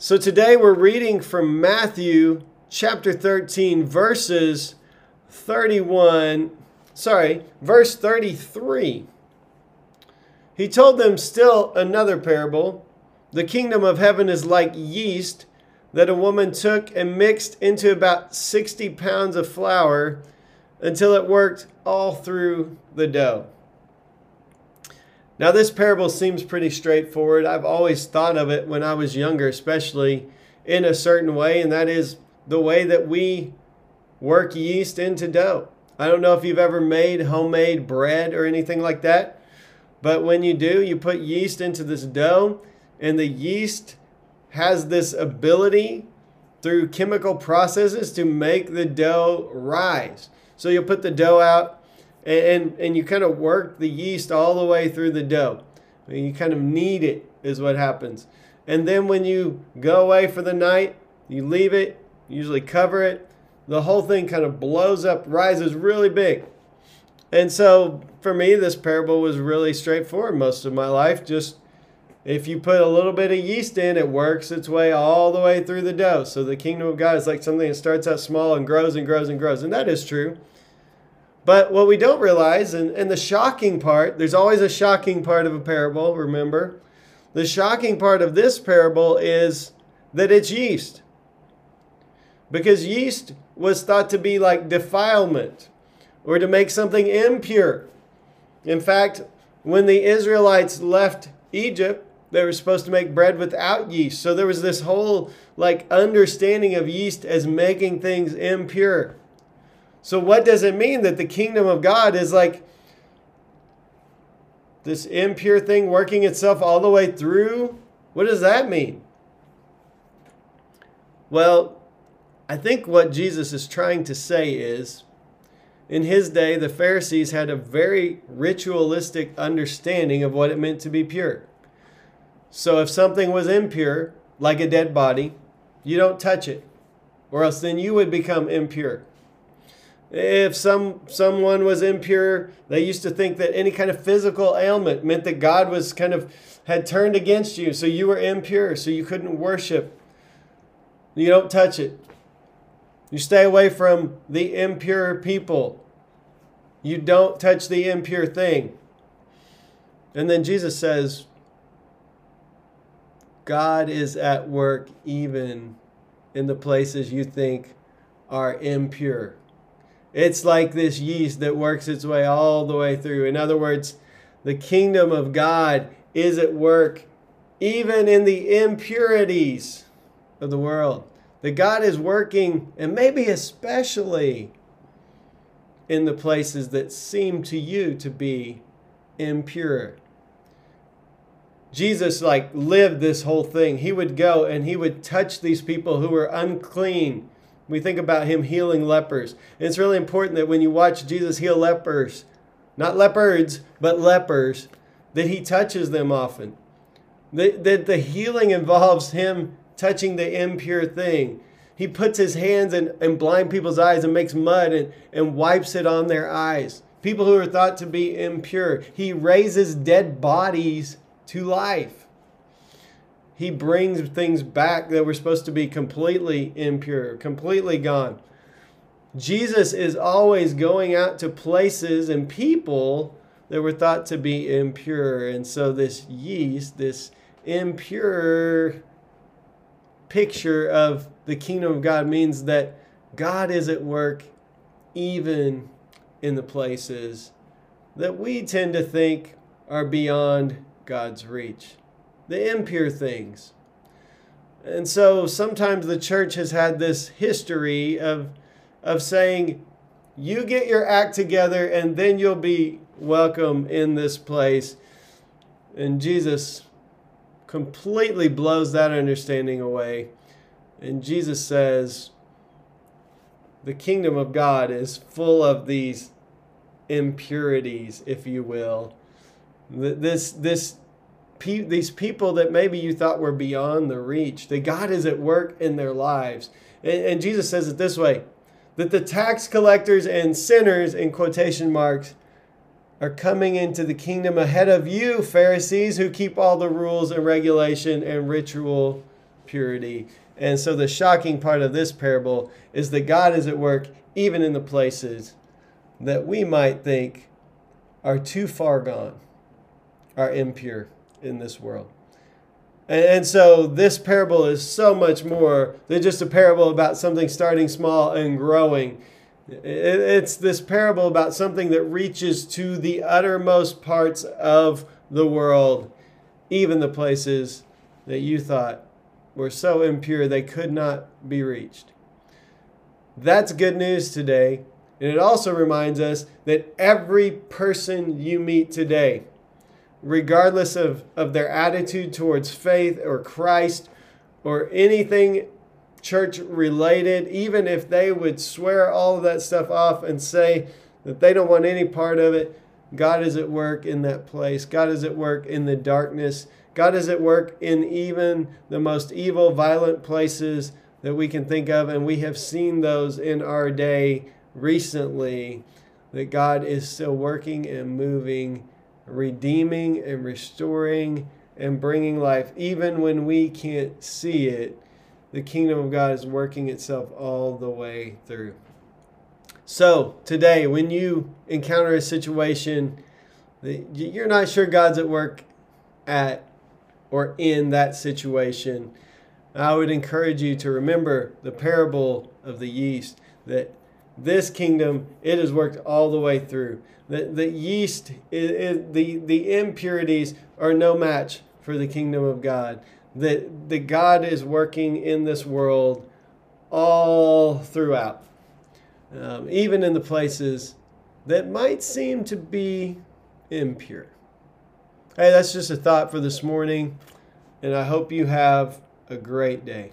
So today we're reading from Matthew chapter 13, verses 31, sorry, verse 33. He told them still another parable. The kingdom of heaven is like yeast that a woman took and mixed into about 60 pounds of flour until it worked all through the dough. Now, this parable seems pretty straightforward. I've always thought of it when I was younger, especially in a certain way, and that is the way that we work yeast into dough. I don't know if you've ever made homemade bread or anything like that, but when you do, you put yeast into this dough, and the yeast has this ability through chemical processes to make the dough rise. So you'll put the dough out and, and, and you kind of work the yeast all the way through the dough. You kind of knead it, is what happens. And then when you go away for the night, you leave it, usually cover it, the whole thing kind of blows up, rises really big. And so for me, this parable was really straightforward most of my life. Just if you put a little bit of yeast in, it works its way all the way through the dough. So the kingdom of God is like something that starts out small and grows and grows and grows. And that is true. But what we don't realize, and, and the shocking part, there's always a shocking part of a parable, remember? The shocking part of this parable is that it's yeast. Because yeast was thought to be like defilement or to make something impure. In fact, when the Israelites left Egypt, they were supposed to make bread without yeast. So there was this whole like understanding of yeast as making things impure. So, what does it mean that the kingdom of God is like this impure thing working itself all the way through? What does that mean? Well, I think what Jesus is trying to say is in his day, the Pharisees had a very ritualistic understanding of what it meant to be pure. So, if something was impure, like a dead body, you don't touch it, or else then you would become impure. If some someone was impure, they used to think that any kind of physical ailment meant that God was kind of had turned against you, so you were impure, so you couldn't worship. You don't touch it. You stay away from the impure people. You don't touch the impure thing. And then Jesus says, God is at work even in the places you think are impure. It's like this yeast that works its way all the way through. In other words, the kingdom of God is at work even in the impurities of the world. That God is working, and maybe especially in the places that seem to you to be impure. Jesus like lived this whole thing. He would go and he would touch these people who were unclean we think about him healing lepers. And it's really important that when you watch Jesus heal lepers, not leopards, but lepers, that he touches them often. That, that the healing involves him touching the impure thing. He puts his hands in, in blind people's eyes and makes mud and, and wipes it on their eyes. People who are thought to be impure. He raises dead bodies to life he brings things back that were supposed to be completely impure, completely gone. Jesus is always going out to places and people that were thought to be impure. And so, this yeast, this impure picture of the kingdom of God, means that God is at work even in the places that we tend to think are beyond God's reach the impure things. And so sometimes the church has had this history of, of saying, you get your act together and then you'll be welcome in this place. And Jesus completely blows that understanding away. And Jesus says, the kingdom of God is full of these impurities, if you will. This, this, these people that maybe you thought were beyond the reach, that God is at work in their lives. And, and Jesus says it this way that the tax collectors and sinners, in quotation marks, are coming into the kingdom ahead of you, Pharisees, who keep all the rules and regulation and ritual purity. And so the shocking part of this parable is that God is at work even in the places that we might think are too far gone, are impure in this world. And, so this parable is so much more than just a parable about something starting small and growing. It, it's this parable about something that reaches to the uttermost parts of the world, even the places that you thought were so impure they could not be reached. That's good news today. And it also reminds us that every person you meet today, regardless of, of their attitude towards faith or Christ or anything church related, even if they would swear all of that stuff off and say that they don't want any part of it, God is at work in that place. God is at work in the darkness. God is at work in even the most evil, violent places that we can think of. And we have seen those in our day recently that God is still working and moving redeeming and restoring and bringing life. Even when we can't see it, the kingdom of God is working itself all the way through. So, today, when you encounter a situation that you're not sure God's at work at or in that situation, I would encourage you to remember the parable of the yeast that this kingdom, it has worked all the way through. The, the yeast, is, the, the impurities are no match for the kingdom of God. That the God is working in this world all throughout, um, even in the places that might seem to be impure. Hey, that's just a thought for this morning, and I hope you have a great day.